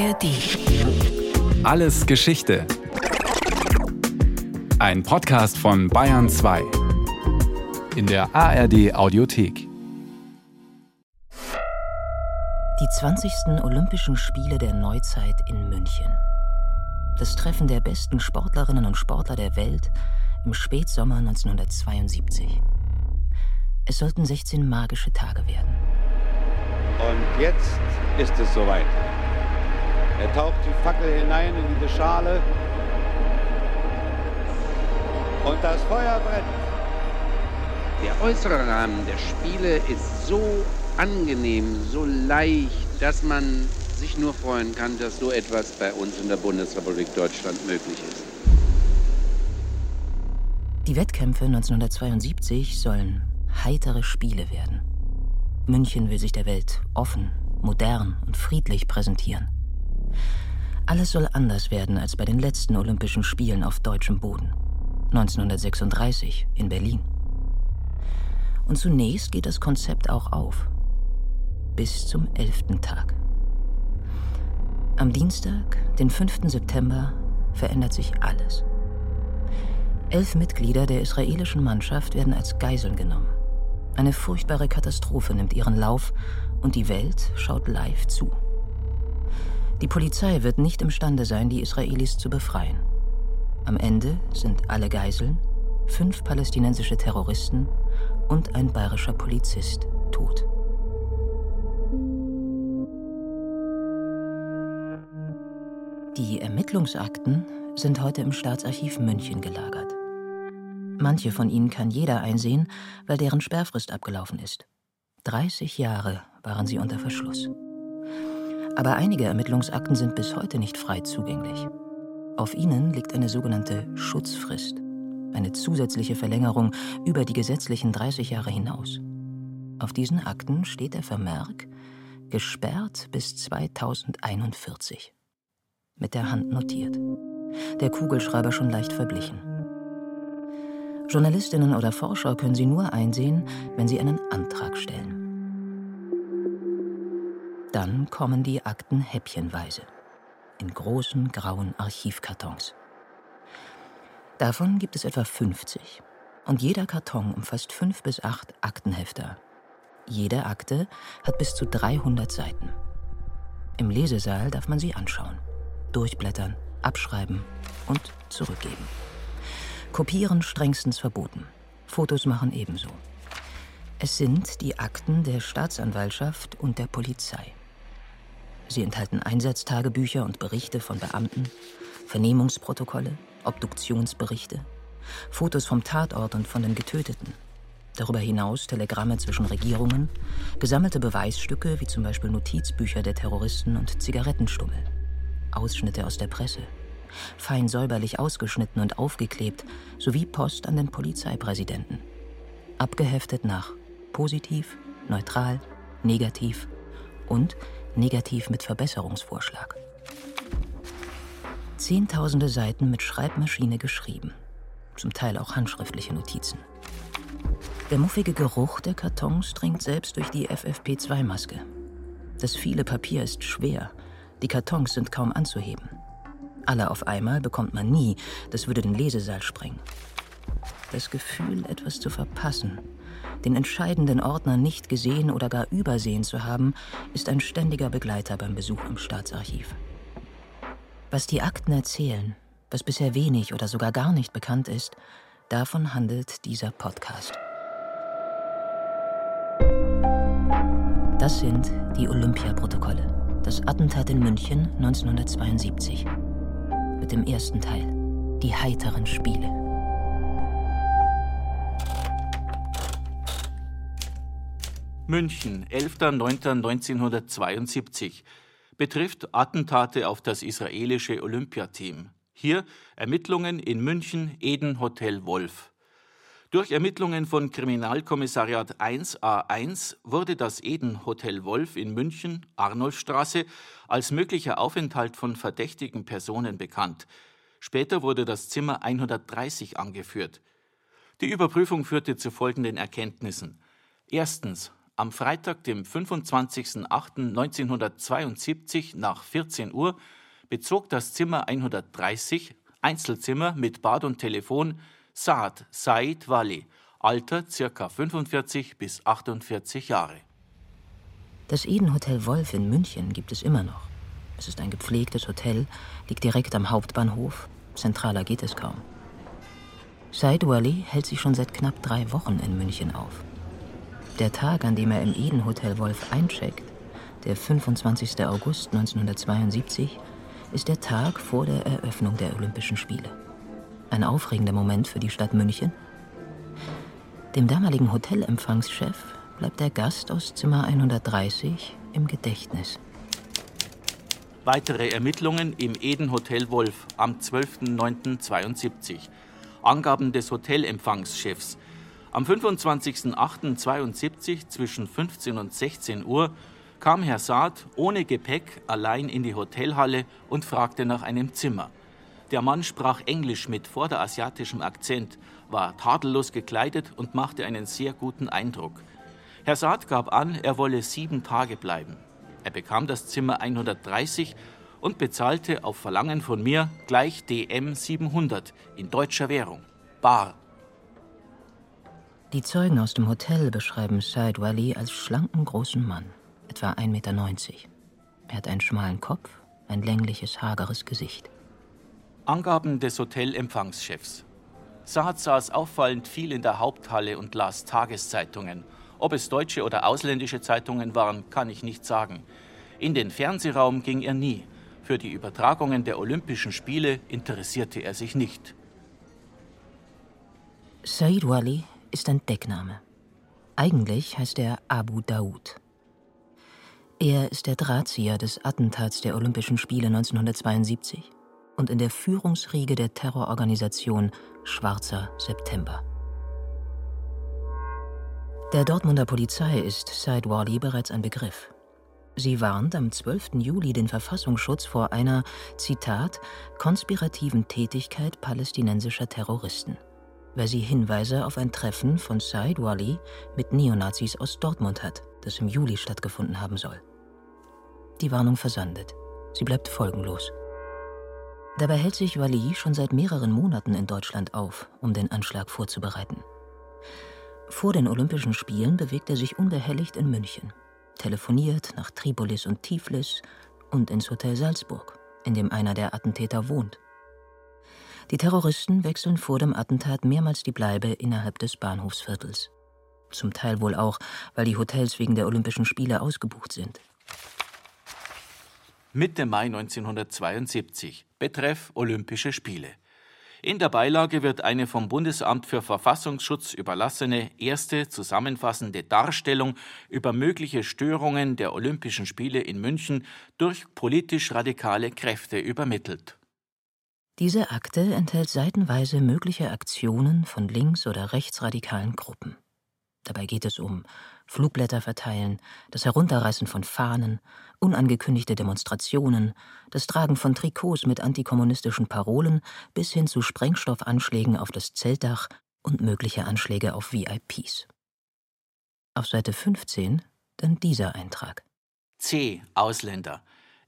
ARD. Alles Geschichte. Ein Podcast von Bayern 2. In der ARD Audiothek. Die 20. Olympischen Spiele der Neuzeit in München. Das Treffen der besten Sportlerinnen und Sportler der Welt im Spätsommer 1972. Es sollten 16 magische Tage werden. Und jetzt ist es soweit. Er taucht die Fackel hinein in diese Schale und das Feuer brennt. Der äußere Rahmen der Spiele ist so angenehm, so leicht, dass man sich nur freuen kann, dass so etwas bei uns in der Bundesrepublik Deutschland möglich ist. Die Wettkämpfe 1972 sollen heitere Spiele werden. München will sich der Welt offen, modern und friedlich präsentieren. Alles soll anders werden als bei den letzten Olympischen Spielen auf deutschem Boden. 1936 in Berlin. Und zunächst geht das Konzept auch auf. Bis zum elften Tag. Am Dienstag, den 5. September, verändert sich alles. Elf Mitglieder der israelischen Mannschaft werden als Geiseln genommen. Eine furchtbare Katastrophe nimmt ihren Lauf und die Welt schaut live zu. Die Polizei wird nicht imstande sein, die Israelis zu befreien. Am Ende sind alle Geiseln, fünf palästinensische Terroristen und ein bayerischer Polizist tot. Die Ermittlungsakten sind heute im Staatsarchiv München gelagert. Manche von ihnen kann jeder einsehen, weil deren Sperrfrist abgelaufen ist. 30 Jahre waren sie unter Verschluss. Aber einige Ermittlungsakten sind bis heute nicht frei zugänglich. Auf ihnen liegt eine sogenannte Schutzfrist, eine zusätzliche Verlängerung über die gesetzlichen 30 Jahre hinaus. Auf diesen Akten steht der Vermerk gesperrt bis 2041. Mit der Hand notiert. Der Kugelschreiber schon leicht verblichen. Journalistinnen oder Forscher können sie nur einsehen, wenn sie einen Antrag stellen. Dann kommen die Akten häppchenweise in großen grauen Archivkartons. Davon gibt es etwa 50 und jeder Karton umfasst fünf bis acht Aktenhefter. Jede Akte hat bis zu 300 Seiten. Im Lesesaal darf man sie anschauen, durchblättern, abschreiben und zurückgeben. Kopieren strengstens verboten. Fotos machen ebenso. Es sind die Akten der Staatsanwaltschaft und der Polizei. Sie enthalten Einsatztagebücher und Berichte von Beamten, Vernehmungsprotokolle, Obduktionsberichte, Fotos vom Tatort und von den Getöteten. Darüber hinaus Telegramme zwischen Regierungen, gesammelte Beweisstücke wie zum Beispiel Notizbücher der Terroristen und Zigarettenstummel, Ausschnitte aus der Presse, fein säuberlich ausgeschnitten und aufgeklebt, sowie Post an den Polizeipräsidenten. Abgeheftet nach positiv, neutral, negativ und negativ mit Verbesserungsvorschlag. Zehntausende Seiten mit Schreibmaschine geschrieben, zum Teil auch handschriftliche Notizen. Der muffige Geruch der Kartons dringt selbst durch die FFP2-Maske. Das viele Papier ist schwer, die Kartons sind kaum anzuheben. Alle auf einmal bekommt man nie, das würde den Lesesaal sprengen. Das Gefühl, etwas zu verpassen, den entscheidenden Ordner nicht gesehen oder gar übersehen zu haben, ist ein ständiger Begleiter beim Besuch im Staatsarchiv. Was die Akten erzählen, was bisher wenig oder sogar gar nicht bekannt ist, davon handelt dieser Podcast. Das sind die Olympiaprotokolle, das Attentat in München 1972 mit dem ersten Teil, die heiteren Spiele. München, 11.09.1972 betrifft Attentate auf das israelische Olympiateam. Hier Ermittlungen in München, Eden Hotel Wolf. Durch Ermittlungen von Kriminalkommissariat 1a1 wurde das Eden Hotel Wolf in München, Arnolfstraße, als möglicher Aufenthalt von verdächtigen Personen bekannt. Später wurde das Zimmer 130 angeführt. Die Überprüfung führte zu folgenden Erkenntnissen. Erstens. Am Freitag, dem 25.08.1972 nach 14 Uhr bezog das Zimmer 130, Einzelzimmer mit Bad und Telefon, Saad Said Wali, Alter ca. 45 bis 48 Jahre. Das Eden Hotel Wolf in München gibt es immer noch. Es ist ein gepflegtes Hotel, liegt direkt am Hauptbahnhof. Zentraler geht es kaum. Said Wali hält sich schon seit knapp drei Wochen in München auf. Der Tag, an dem er im Eden Hotel Wolf eincheckt, der 25. August 1972, ist der Tag vor der Eröffnung der Olympischen Spiele. Ein aufregender Moment für die Stadt München. Dem damaligen Hotelempfangschef bleibt der Gast aus Zimmer 130 im Gedächtnis. Weitere Ermittlungen im Eden Hotel Wolf am 12.09.72. Angaben des Hotelempfangschefs. Am 25.08.72 zwischen 15 und 16 Uhr kam Herr Saad ohne Gepäck allein in die Hotelhalle und fragte nach einem Zimmer. Der Mann sprach Englisch mit vorderasiatischem Akzent, war tadellos gekleidet und machte einen sehr guten Eindruck. Herr Saad gab an, er wolle sieben Tage bleiben. Er bekam das Zimmer 130 und bezahlte auf Verlangen von mir gleich DM 700 in deutscher Währung. Bar. Die Zeugen aus dem Hotel beschreiben Said Wali als schlanken großen Mann, etwa 1,90 Meter. Er hat einen schmalen Kopf, ein längliches, hageres Gesicht. Angaben des Hotelempfangschefs. Saad saß auffallend viel in der Haupthalle und las Tageszeitungen. Ob es deutsche oder ausländische Zeitungen waren, kann ich nicht sagen. In den Fernsehraum ging er nie. Für die Übertragungen der Olympischen Spiele interessierte er sich nicht. Said Wali ist ein Deckname. Eigentlich heißt er Abu Daoud. Er ist der Drahtzieher des Attentats der Olympischen Spiele 1972 und in der Führungsriege der Terrororganisation Schwarzer September. Der Dortmunder Polizei ist Said Wali bereits ein Begriff. Sie warnt am 12. Juli den Verfassungsschutz vor einer, Zitat, konspirativen Tätigkeit palästinensischer Terroristen, weil sie Hinweise auf ein Treffen von Said Wali mit Neonazis aus Dortmund hat, das im Juli stattgefunden haben soll. Die Warnung versandet. Sie bleibt folgenlos. Dabei hält sich Wali schon seit mehreren Monaten in Deutschland auf, um den Anschlag vorzubereiten. Vor den Olympischen Spielen bewegt er sich unbehelligt in München, telefoniert nach Tripolis und Tiflis und ins Hotel Salzburg, in dem einer der Attentäter wohnt. Die Terroristen wechseln vor dem Attentat mehrmals die Bleibe innerhalb des Bahnhofsviertels. Zum Teil wohl auch, weil die Hotels wegen der Olympischen Spiele ausgebucht sind. Mitte Mai 1972. Betreff Olympische Spiele. In der Beilage wird eine vom Bundesamt für Verfassungsschutz überlassene erste zusammenfassende Darstellung über mögliche Störungen der Olympischen Spiele in München durch politisch radikale Kräfte übermittelt. Diese Akte enthält seitenweise mögliche Aktionen von links- oder rechtsradikalen Gruppen. Dabei geht es um Flugblätter verteilen, das Herunterreißen von Fahnen, unangekündigte Demonstrationen, das Tragen von Trikots mit antikommunistischen Parolen bis hin zu Sprengstoffanschlägen auf das Zeltdach und mögliche Anschläge auf VIPs. Auf Seite 15 dann dieser Eintrag. C. Ausländer.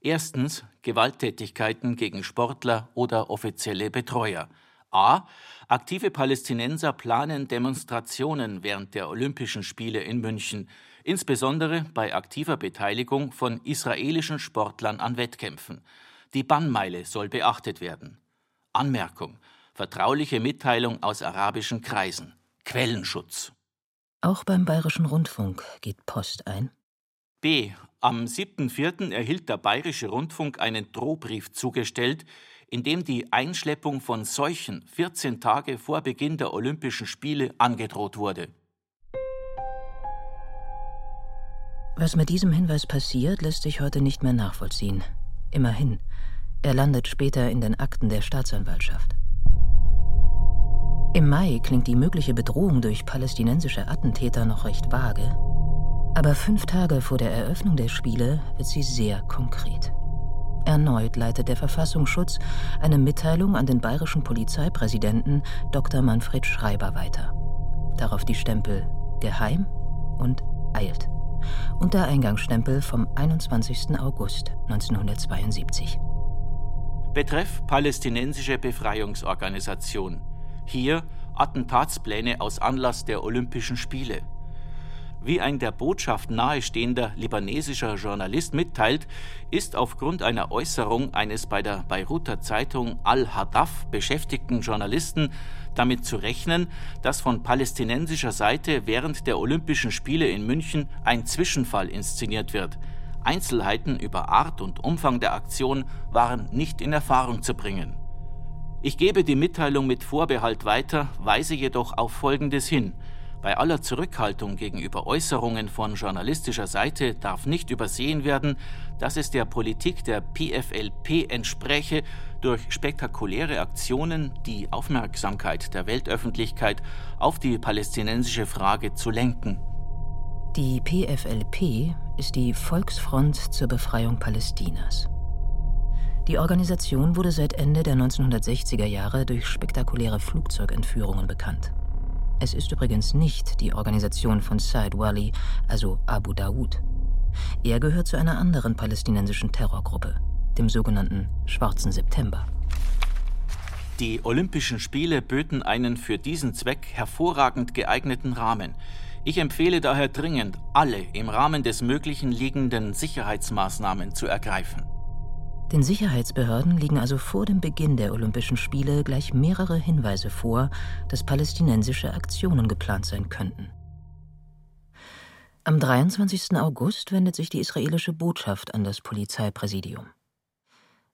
Erstens Gewalttätigkeiten gegen Sportler oder offizielle Betreuer. A. Aktive Palästinenser planen Demonstrationen während der Olympischen Spiele in München, insbesondere bei aktiver Beteiligung von israelischen Sportlern an Wettkämpfen. Die Bannmeile soll beachtet werden. Anmerkung: Vertrauliche Mitteilung aus arabischen Kreisen. Quellenschutz. Auch beim Bayerischen Rundfunk geht Post ein. B. Am 7.4. erhielt der Bayerische Rundfunk einen Drohbrief zugestellt, in dem die Einschleppung von Seuchen 14 Tage vor Beginn der Olympischen Spiele angedroht wurde. Was mit diesem Hinweis passiert, lässt sich heute nicht mehr nachvollziehen. Immerhin, er landet später in den Akten der Staatsanwaltschaft. Im Mai klingt die mögliche Bedrohung durch palästinensische Attentäter noch recht vage, aber fünf Tage vor der Eröffnung der Spiele wird sie sehr konkret. Erneut leitet der Verfassungsschutz eine Mitteilung an den bayerischen Polizeipräsidenten Dr. Manfred Schreiber weiter. Darauf die Stempel geheim und eilt. und der Eingangsstempel vom 21. August 1972. Betreff Palästinensische Befreiungsorganisation. Hier Attentatspläne aus Anlass der Olympischen Spiele. Wie ein der Botschaft nahestehender libanesischer Journalist mitteilt, ist aufgrund einer Äußerung eines bei der Beiruter Zeitung Al-Hadaf beschäftigten Journalisten damit zu rechnen, dass von palästinensischer Seite während der Olympischen Spiele in München ein Zwischenfall inszeniert wird. Einzelheiten über Art und Umfang der Aktion waren nicht in Erfahrung zu bringen. Ich gebe die Mitteilung mit Vorbehalt weiter, weise jedoch auf Folgendes hin. Bei aller Zurückhaltung gegenüber Äußerungen von journalistischer Seite darf nicht übersehen werden, dass es der Politik der PFLP entspräche, durch spektakuläre Aktionen die Aufmerksamkeit der Weltöffentlichkeit auf die palästinensische Frage zu lenken. Die PFLP ist die Volksfront zur Befreiung Palästinas. Die Organisation wurde seit Ende der 1960er Jahre durch spektakuläre Flugzeugentführungen bekannt. Es ist übrigens nicht die Organisation von Said Wali, also Abu Daoud. Er gehört zu einer anderen palästinensischen Terrorgruppe, dem sogenannten Schwarzen September. Die Olympischen Spiele böten einen für diesen Zweck hervorragend geeigneten Rahmen. Ich empfehle daher dringend, alle im Rahmen des Möglichen liegenden Sicherheitsmaßnahmen zu ergreifen. Den Sicherheitsbehörden liegen also vor dem Beginn der Olympischen Spiele gleich mehrere Hinweise vor, dass palästinensische Aktionen geplant sein könnten. Am 23. August wendet sich die israelische Botschaft an das Polizeipräsidium.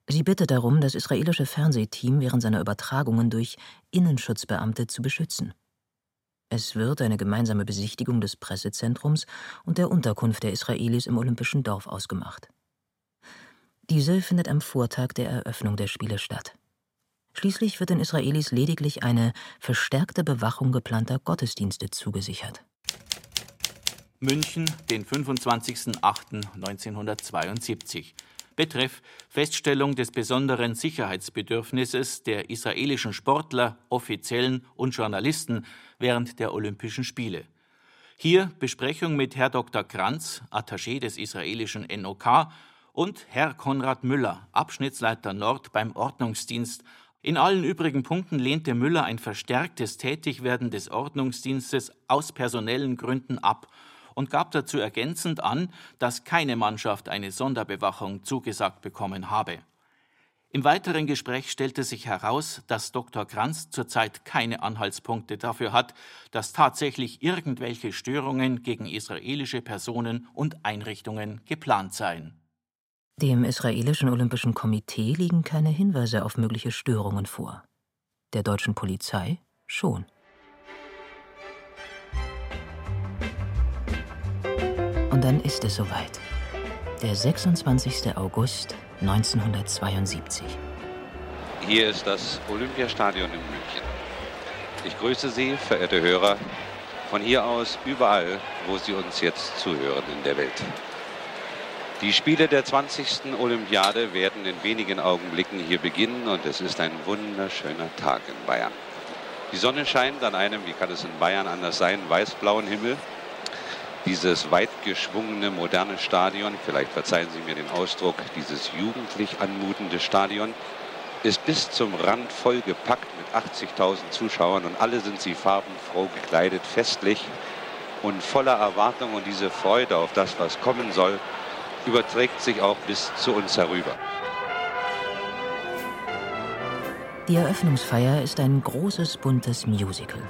Sie bittet darum, das israelische Fernsehteam während seiner Übertragungen durch Innenschutzbeamte zu beschützen. Es wird eine gemeinsame Besichtigung des Pressezentrums und der Unterkunft der Israelis im Olympischen Dorf ausgemacht. Diese findet am Vortag der Eröffnung der Spiele statt. Schließlich wird den Israelis lediglich eine verstärkte Bewachung geplanter Gottesdienste zugesichert. München, den 25.08.1972. Betreff Feststellung des besonderen Sicherheitsbedürfnisses der israelischen Sportler, Offiziellen und Journalisten während der Olympischen Spiele. Hier Besprechung mit Herr Dr. Kranz, Attaché des israelischen NOK und Herr Konrad Müller, Abschnittsleiter Nord beim Ordnungsdienst. In allen übrigen Punkten lehnte Müller ein verstärktes Tätigwerden des Ordnungsdienstes aus personellen Gründen ab und gab dazu ergänzend an, dass keine Mannschaft eine Sonderbewachung zugesagt bekommen habe. Im weiteren Gespräch stellte sich heraus, dass Dr. Kranz zurzeit keine Anhaltspunkte dafür hat, dass tatsächlich irgendwelche Störungen gegen israelische Personen und Einrichtungen geplant seien. Dem israelischen Olympischen Komitee liegen keine Hinweise auf mögliche Störungen vor. Der deutschen Polizei schon. Und dann ist es soweit. Der 26. August 1972. Hier ist das Olympiastadion in München. Ich grüße Sie, verehrte Hörer, von hier aus überall, wo Sie uns jetzt zuhören in der Welt. Die Spiele der 20. Olympiade werden in wenigen Augenblicken hier beginnen und es ist ein wunderschöner Tag in Bayern. Die Sonne scheint an einem, wie kann es in Bayern anders sein, weiß-blauen Himmel. Dieses weit geschwungene, moderne Stadion, vielleicht verzeihen Sie mir den Ausdruck, dieses jugendlich anmutende Stadion, ist bis zum Rand vollgepackt mit 80.000 Zuschauern und alle sind sie farbenfroh gekleidet, festlich und voller Erwartung und diese Freude auf das, was kommen soll, überträgt sich auch bis zu uns herüber. Die Eröffnungsfeier ist ein großes, buntes Musical.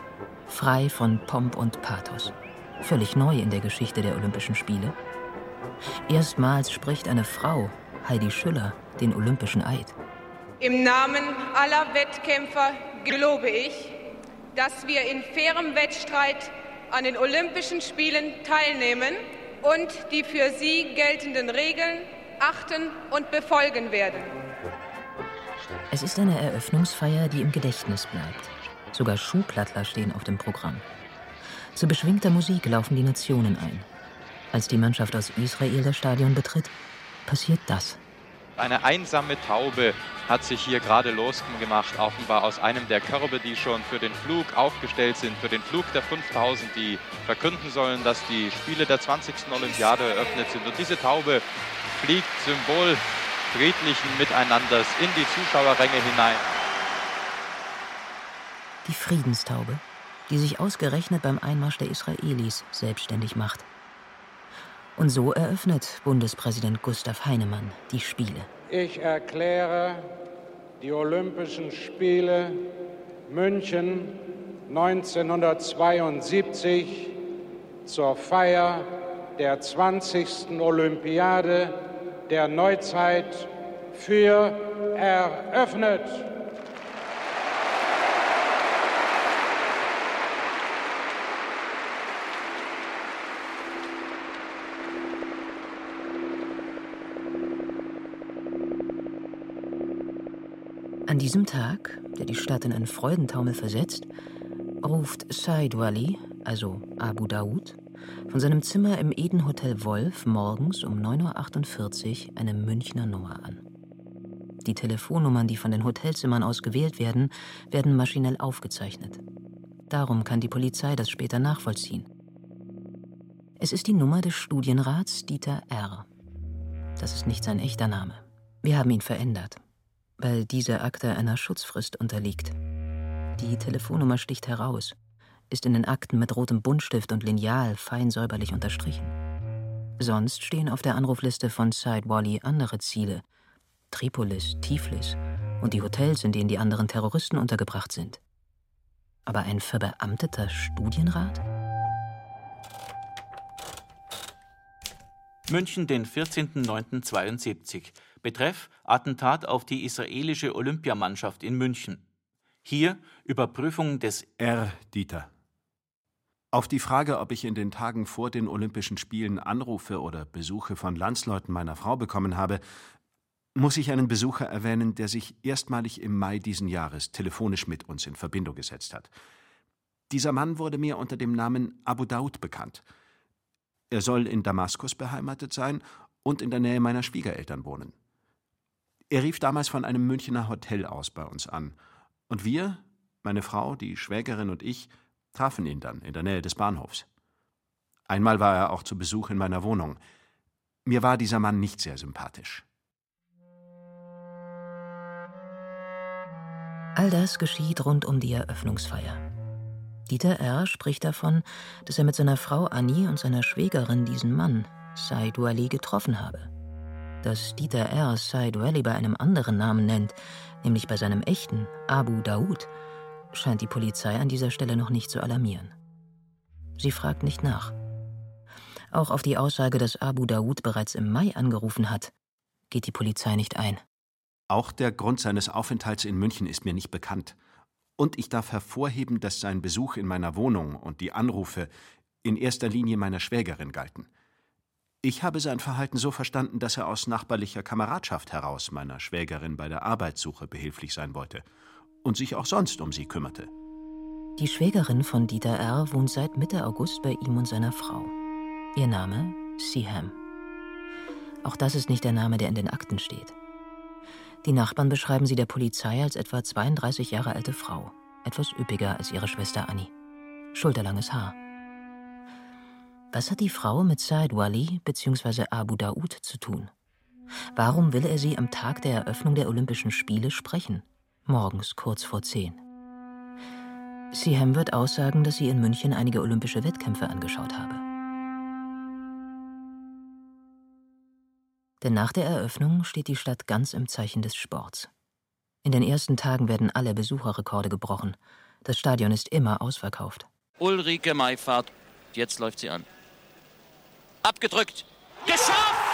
Frei von Pomp und Pathos. Völlig neu in der Geschichte der Olympischen Spiele. Erstmals spricht eine Frau, Heidi Schüller, den Olympischen Eid. Im Namen aller Wettkämpfer gelobe ich, dass wir in fairem Wettstreit an den Olympischen Spielen teilnehmen und die für sie geltenden Regeln achten und befolgen werden. Es ist eine Eröffnungsfeier, die im Gedächtnis bleibt. Sogar Schuhplattler stehen auf dem Programm. Zu beschwingter Musik laufen die Nationen ein. Als die Mannschaft aus Israel das Stadion betritt, passiert das. Eine einsame Taube hat sich hier gerade losgemacht, offenbar aus einem der Körbe, die schon für den Flug aufgestellt sind, für den Flug der 5000, die verkünden sollen, dass die Spiele der 20. Olympiade eröffnet sind. Und diese Taube fliegt Symbol friedlichen Miteinanders in die Zuschauerränge hinein. Die Friedenstaube, die sich ausgerechnet beim Einmarsch der Israelis selbstständig macht. Und so eröffnet Bundespräsident Gustav Heinemann die Spiele. Ich erkläre die Olympischen Spiele München 1972 zur Feier der 20. Olympiade der Neuzeit für eröffnet. Diesem Tag, der die Stadt in einen Freudentaumel versetzt, ruft Said Wali, also Abu Daoud, von seinem Zimmer im Eden Hotel Wolf morgens um 9.48 Uhr eine Münchner Nummer an. Die Telefonnummern, die von den Hotelzimmern aus gewählt werden, werden maschinell aufgezeichnet. Darum kann die Polizei das später nachvollziehen. Es ist die Nummer des Studienrats Dieter R. Das ist nicht sein echter Name. Wir haben ihn verändert weil diese Akte einer Schutzfrist unterliegt. Die Telefonnummer sticht heraus, ist in den Akten mit rotem Buntstift und Lineal fein säuberlich unterstrichen. Sonst stehen auf der Anrufliste von Said Wally andere Ziele: Tripolis, Tiflis und die Hotels, in denen die anderen Terroristen untergebracht sind. Aber ein verbeamteter Studienrat? München, den 14.09.72. Betreff Attentat auf die israelische Olympiamannschaft in München. Hier Überprüfung des R. Dieter. Auf die Frage, ob ich in den Tagen vor den Olympischen Spielen Anrufe oder Besuche von Landsleuten meiner Frau bekommen habe, muss ich einen Besucher erwähnen, der sich erstmalig im Mai diesen Jahres telefonisch mit uns in Verbindung gesetzt hat. Dieser Mann wurde mir unter dem Namen Abu Daud bekannt. Er soll in Damaskus beheimatet sein und in der Nähe meiner Schwiegereltern wohnen. Er rief damals von einem Münchner Hotel aus bei uns an. Und wir, meine Frau, die Schwägerin und ich, trafen ihn dann in der Nähe des Bahnhofs. Einmal war er auch zu Besuch in meiner Wohnung. Mir war dieser Mann nicht sehr sympathisch. All das geschieht rund um die Eröffnungsfeier. Dieter R. spricht davon, dass er mit seiner Frau Annie und seiner Schwägerin diesen Mann, Said Ali, getroffen habe. Dass Dieter R. Said Wally bei einem anderen Namen nennt, nämlich bei seinem echten Abu Daoud, scheint die Polizei an dieser Stelle noch nicht zu alarmieren. Sie fragt nicht nach. Auch auf die Aussage, dass Abu Daoud bereits im Mai angerufen hat, geht die Polizei nicht ein. Auch der Grund seines Aufenthalts in München ist mir nicht bekannt. Und ich darf hervorheben, dass sein Besuch in meiner Wohnung und die Anrufe in erster Linie meiner Schwägerin galten. Ich habe sein Verhalten so verstanden, dass er aus nachbarlicher Kameradschaft heraus meiner Schwägerin bei der Arbeitssuche behilflich sein wollte und sich auch sonst um sie kümmerte. Die Schwägerin von Dieter R. wohnt seit Mitte August bei ihm und seiner Frau. Ihr Name Siham. Auch das ist nicht der Name, der in den Akten steht. Die Nachbarn beschreiben sie der Polizei als etwa 32 Jahre alte Frau, etwas üppiger als ihre Schwester Annie. Schulterlanges Haar. Was hat die Frau mit Said Wali bzw. Abu Daoud zu tun? Warum will er sie am Tag der Eröffnung der Olympischen Spiele sprechen? Morgens kurz vor zehn. Siham wird aussagen, dass sie in München einige olympische Wettkämpfe angeschaut habe. Denn nach der Eröffnung steht die Stadt ganz im Zeichen des Sports. In den ersten Tagen werden alle Besucherrekorde gebrochen. Das Stadion ist immer ausverkauft. Ulrike Meifahrt, jetzt läuft sie an. Abgedrückt. Geschafft!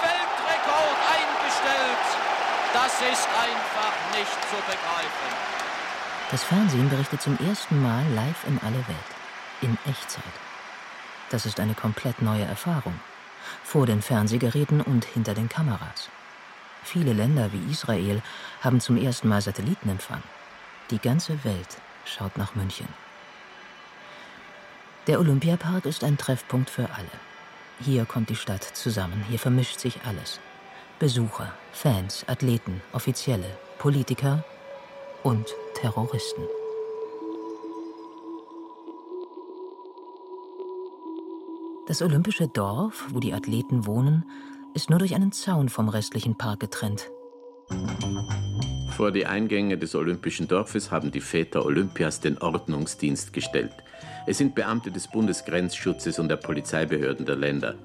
Weltrekord eingestellt. Das ist einfach nicht zu begreifen. Das Fernsehen berichtet zum ersten Mal live in alle Welt. In Echtzeit. Das ist eine komplett neue Erfahrung. Vor den Fernsehgeräten und hinter den Kameras. Viele Länder wie Israel haben zum ersten Mal Satellitenempfang. Die ganze Welt schaut nach München. Der Olympiapark ist ein Treffpunkt für alle. Hier kommt die Stadt zusammen, hier vermischt sich alles. Besucher, Fans, Athleten, Offizielle, Politiker und Terroristen. Das olympische Dorf, wo die Athleten wohnen, ist nur durch einen Zaun vom restlichen Park getrennt. Vor die Eingänge des Olympischen Dorfes haben die Väter Olympias den Ordnungsdienst gestellt. Es sind Beamte des Bundesgrenzschutzes und der Polizeibehörden der Länder.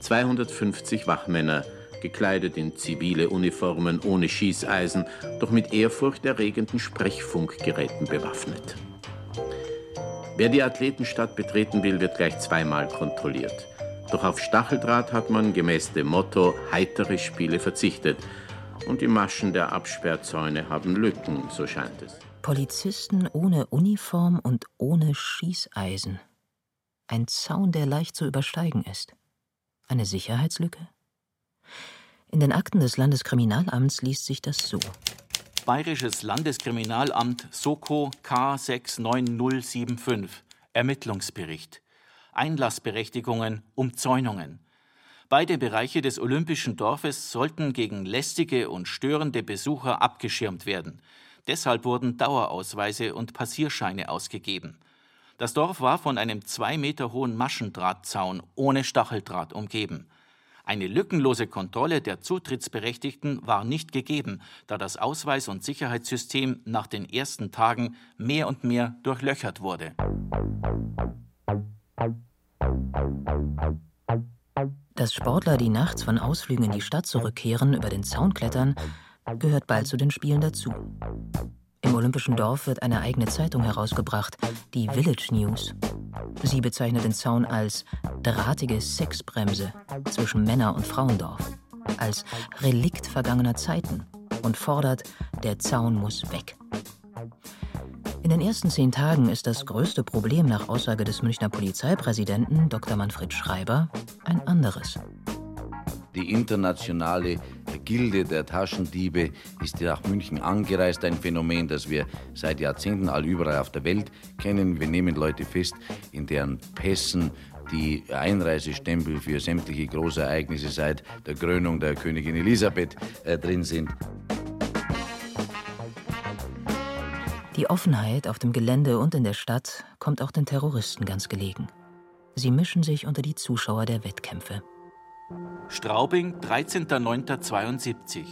250 Wachmänner, gekleidet in zivile Uniformen ohne Schießeisen, doch mit ehrfurchterregenden Sprechfunkgeräten bewaffnet. Wer die Athletenstadt betreten will, wird gleich zweimal kontrolliert. Doch auf Stacheldraht hat man gemäß dem Motto heitere Spiele verzichtet. Und die Maschen der Absperrzäune haben Lücken, so scheint es. Polizisten ohne Uniform und ohne Schießeisen. Ein Zaun, der leicht zu übersteigen ist. Eine Sicherheitslücke? In den Akten des Landeskriminalamts liest sich das so. Bayerisches Landeskriminalamt Soko K69075 Ermittlungsbericht Einlassberechtigungen, Umzäunungen. Beide Bereiche des Olympischen Dorfes sollten gegen lästige und störende Besucher abgeschirmt werden. Deshalb wurden Dauerausweise und Passierscheine ausgegeben. Das Dorf war von einem zwei Meter hohen Maschendrahtzaun ohne Stacheldraht umgeben. Eine lückenlose Kontrolle der Zutrittsberechtigten war nicht gegeben, da das Ausweis- und Sicherheitssystem nach den ersten Tagen mehr und mehr durchlöchert wurde. Dass Sportler, die nachts von Ausflügen in die Stadt zurückkehren, über den Zaun klettern, gehört bald zu den Spielen dazu. Im Olympischen Dorf wird eine eigene Zeitung herausgebracht, die Village News. Sie bezeichnet den Zaun als drahtige Sexbremse zwischen Männer- und Frauendorf, als Relikt vergangener Zeiten und fordert, der Zaun muss weg. In den ersten zehn Tagen ist das größte Problem nach Aussage des Münchner Polizeipräsidenten Dr. Manfred Schreiber ein anderes. Die internationale Gilde der Taschendiebe ist nach München angereist. Ein Phänomen, das wir seit Jahrzehnten all überall auf der Welt kennen. Wir nehmen Leute fest, in deren Pässen die Einreisestempel für sämtliche Großereignisse seit der Krönung der Königin Elisabeth äh, drin sind. Die Offenheit auf dem Gelände und in der Stadt kommt auch den Terroristen ganz gelegen. Sie mischen sich unter die Zuschauer der Wettkämpfe. Straubing, 13.09.72.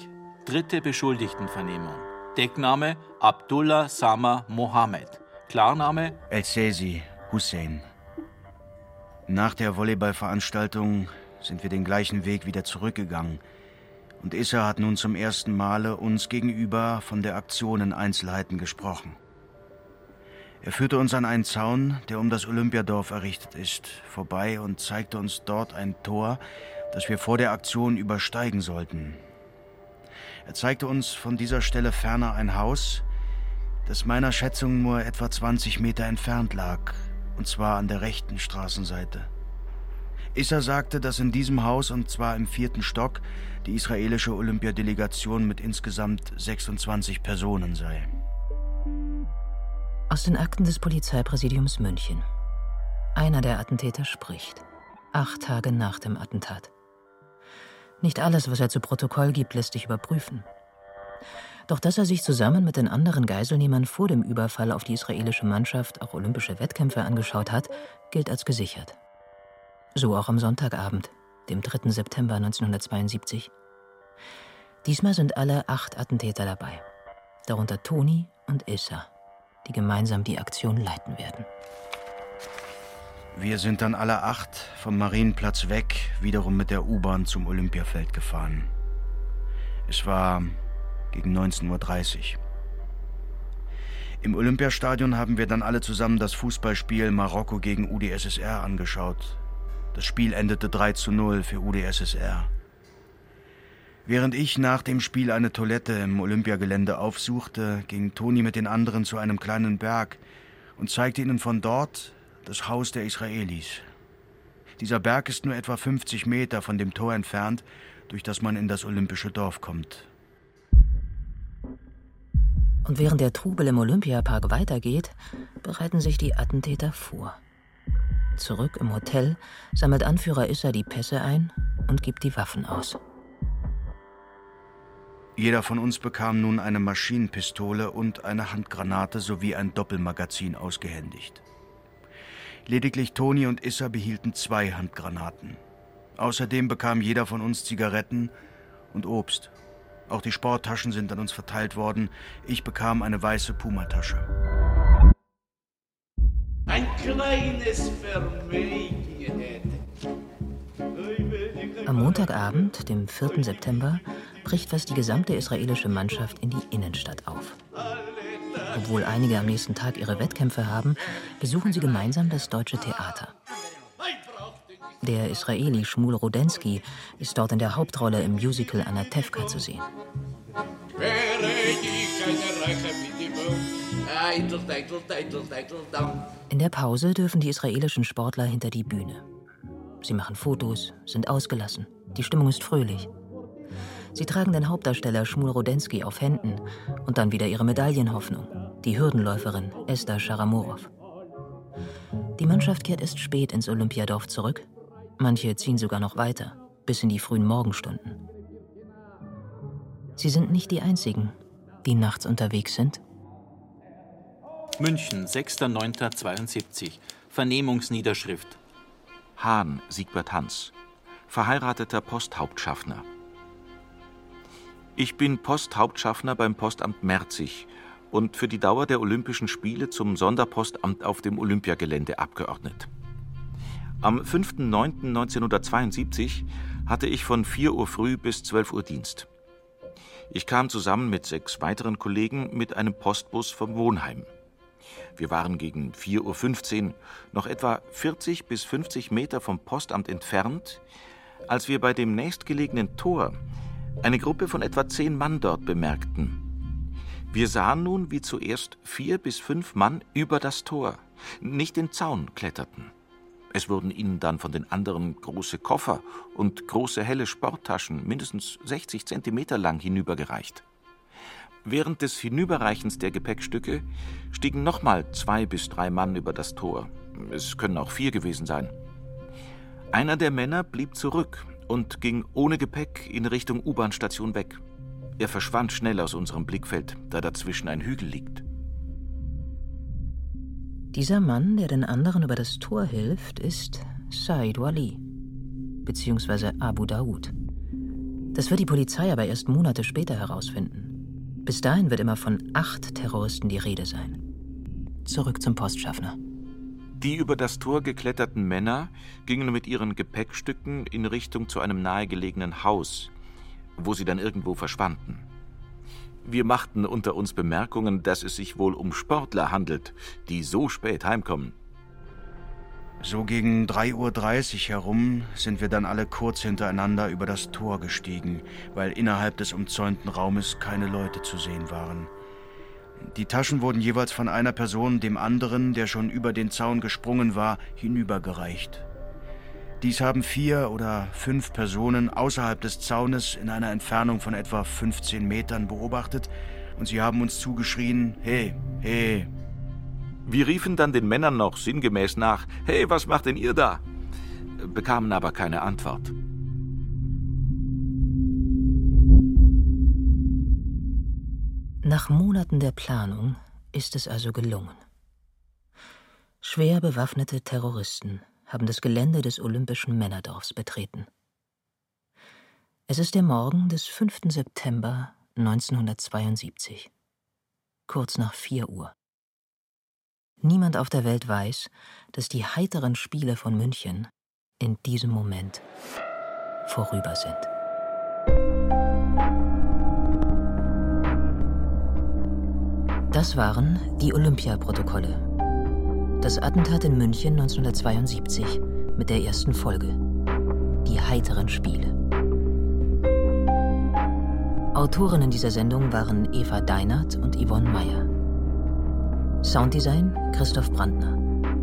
Dritte Beschuldigtenvernehmung. Deckname Abdullah Sama Mohammed. Klarname El-Sesi Hussein. Nach der Volleyballveranstaltung sind wir den gleichen Weg wieder zurückgegangen. Und Issa hat nun zum ersten Male uns gegenüber von der Aktion in Einzelheiten gesprochen. Er führte uns an einen Zaun, der um das Olympiadorf errichtet ist, vorbei und zeigte uns dort ein Tor, das wir vor der Aktion übersteigen sollten. Er zeigte uns von dieser Stelle ferner ein Haus, das meiner Schätzung nur etwa 20 Meter entfernt lag, und zwar an der rechten Straßenseite. Issa sagte, dass in diesem Haus, und zwar im vierten Stock, die israelische Olympiadelegation mit insgesamt 26 Personen sei. Aus den Akten des Polizeipräsidiums München. Einer der Attentäter spricht. Acht Tage nach dem Attentat. Nicht alles, was er zu Protokoll gibt, lässt sich überprüfen. Doch dass er sich zusammen mit den anderen Geiselnehmern vor dem Überfall auf die israelische Mannschaft auch olympische Wettkämpfe angeschaut hat, gilt als gesichert. So auch am Sonntagabend, dem 3. September 1972. Diesmal sind alle acht Attentäter dabei, darunter Toni und Issa, die gemeinsam die Aktion leiten werden. Wir sind dann alle acht vom Marienplatz weg, wiederum mit der U-Bahn zum Olympiafeld gefahren. Es war gegen 19.30 Uhr. Im Olympiastadion haben wir dann alle zusammen das Fußballspiel Marokko gegen UdSSR angeschaut. Das Spiel endete 3 zu 0 für UdSSR. Während ich nach dem Spiel eine Toilette im Olympiagelände aufsuchte, ging Toni mit den anderen zu einem kleinen Berg und zeigte ihnen von dort das Haus der Israelis. Dieser Berg ist nur etwa 50 Meter von dem Tor entfernt, durch das man in das olympische Dorf kommt. Und während der Trubel im Olympiapark weitergeht, bereiten sich die Attentäter vor. Zurück im Hotel sammelt Anführer Issa die Pässe ein und gibt die Waffen aus. Jeder von uns bekam nun eine Maschinenpistole und eine Handgranate sowie ein Doppelmagazin ausgehändigt. Lediglich Toni und Issa behielten zwei Handgranaten. Außerdem bekam jeder von uns Zigaretten und Obst. Auch die Sporttaschen sind an uns verteilt worden. Ich bekam eine weiße Pumatasche. Ein kleines Verwegenheit. Am Montagabend, dem 4. September, bricht fast die gesamte israelische Mannschaft in die Innenstadt auf. Obwohl einige am nächsten Tag ihre Wettkämpfe haben, besuchen sie gemeinsam das Deutsche Theater. Der Israeli Shmul Rudensky ist dort in der Hauptrolle im Musical Anatevka zu sehen. In der Pause dürfen die israelischen Sportler hinter die Bühne. Sie machen Fotos, sind ausgelassen. Die Stimmung ist fröhlich. Sie tragen den Hauptdarsteller Shmul Rudensky auf Händen und dann wieder ihre Medaillenhoffnung, die Hürdenläuferin Esther Sharamorov. Die Mannschaft kehrt erst spät ins Olympiadorf zurück. Manche ziehen sogar noch weiter, bis in die frühen Morgenstunden. Sie sind nicht die einzigen, die nachts unterwegs sind. München, 6.9.72. Vernehmungsniederschrift. Hahn, Siegbert Hans. Verheirateter Posthauptschaffner. Ich bin Posthauptschaffner beim Postamt Merzig und für die Dauer der Olympischen Spiele zum Sonderpostamt auf dem Olympiagelände abgeordnet. Am 5.9.1972 hatte ich von 4 Uhr früh bis 12 Uhr Dienst. Ich kam zusammen mit sechs weiteren Kollegen mit einem Postbus vom Wohnheim. Wir waren gegen 4.15 Uhr noch etwa 40 bis 50 Meter vom Postamt entfernt, als wir bei dem nächstgelegenen Tor eine Gruppe von etwa zehn Mann dort bemerkten. Wir sahen nun, wie zuerst vier bis fünf Mann über das Tor, nicht den Zaun kletterten. Es wurden ihnen dann von den anderen große Koffer und große helle Sporttaschen, mindestens 60 Zentimeter lang, hinübergereicht. Während des Hinüberreichens der Gepäckstücke stiegen nochmal zwei bis drei Mann über das Tor. Es können auch vier gewesen sein. Einer der Männer blieb zurück und ging ohne Gepäck in Richtung U-Bahn-Station weg. Er verschwand schnell aus unserem Blickfeld, da dazwischen ein Hügel liegt. Dieser Mann, der den anderen über das Tor hilft, ist Said Wali, beziehungsweise Abu Daoud. Das wird die Polizei aber erst Monate später herausfinden. Bis dahin wird immer von acht Terroristen die Rede sein. Zurück zum Postschaffner. Die über das Tor gekletterten Männer gingen mit ihren Gepäckstücken in Richtung zu einem nahegelegenen Haus, wo sie dann irgendwo verschwanden. Wir machten unter uns Bemerkungen, dass es sich wohl um Sportler handelt, die so spät heimkommen. So gegen 3.30 Uhr herum sind wir dann alle kurz hintereinander über das Tor gestiegen, weil innerhalb des umzäunten Raumes keine Leute zu sehen waren. Die Taschen wurden jeweils von einer Person dem anderen, der schon über den Zaun gesprungen war, hinübergereicht. Dies haben vier oder fünf Personen außerhalb des Zaunes in einer Entfernung von etwa 15 Metern beobachtet und sie haben uns zugeschrien, hey, hey. Wir riefen dann den Männern noch sinngemäß nach, hey, was macht denn ihr da? bekamen aber keine Antwort. Nach Monaten der Planung ist es also gelungen. Schwer bewaffnete Terroristen haben das Gelände des Olympischen Männerdorfs betreten. Es ist der Morgen des 5. September 1972, kurz nach 4 Uhr. Niemand auf der Welt weiß, dass die heiteren Spiele von München in diesem Moment vorüber sind. Das waren die Olympiaprotokolle das Attentat in München 1972 mit der ersten Folge. Die heiteren Spiele. Autorinnen dieser Sendung waren Eva Deinert und Yvonne Meyer. Sounddesign Christoph Brandner.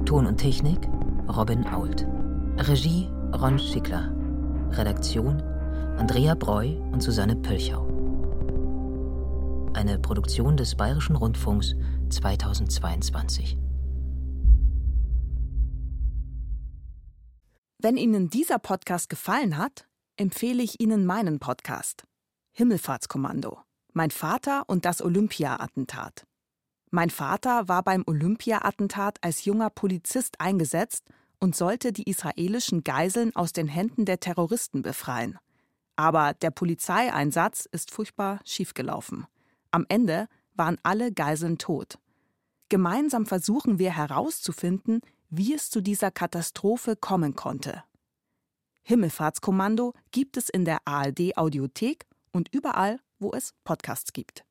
Ton und Technik Robin Ault. Regie Ron Schickler. Redaktion Andrea Breu und Susanne Pölchau. Eine Produktion des Bayerischen Rundfunks 2022. Wenn Ihnen dieser Podcast gefallen hat, empfehle ich Ihnen meinen Podcast. Himmelfahrtskommando. Mein Vater und das Olympia-Attentat. Mein Vater war beim Olympia-Attentat als junger Polizist eingesetzt und sollte die israelischen Geiseln aus den Händen der Terroristen befreien. Aber der Polizeieinsatz ist furchtbar schiefgelaufen. Am Ende waren alle Geiseln tot. Gemeinsam versuchen wir herauszufinden, wie es zu dieser Katastrophe kommen konnte. Himmelfahrtskommando gibt es in der ARD Audiothek und überall, wo es Podcasts gibt.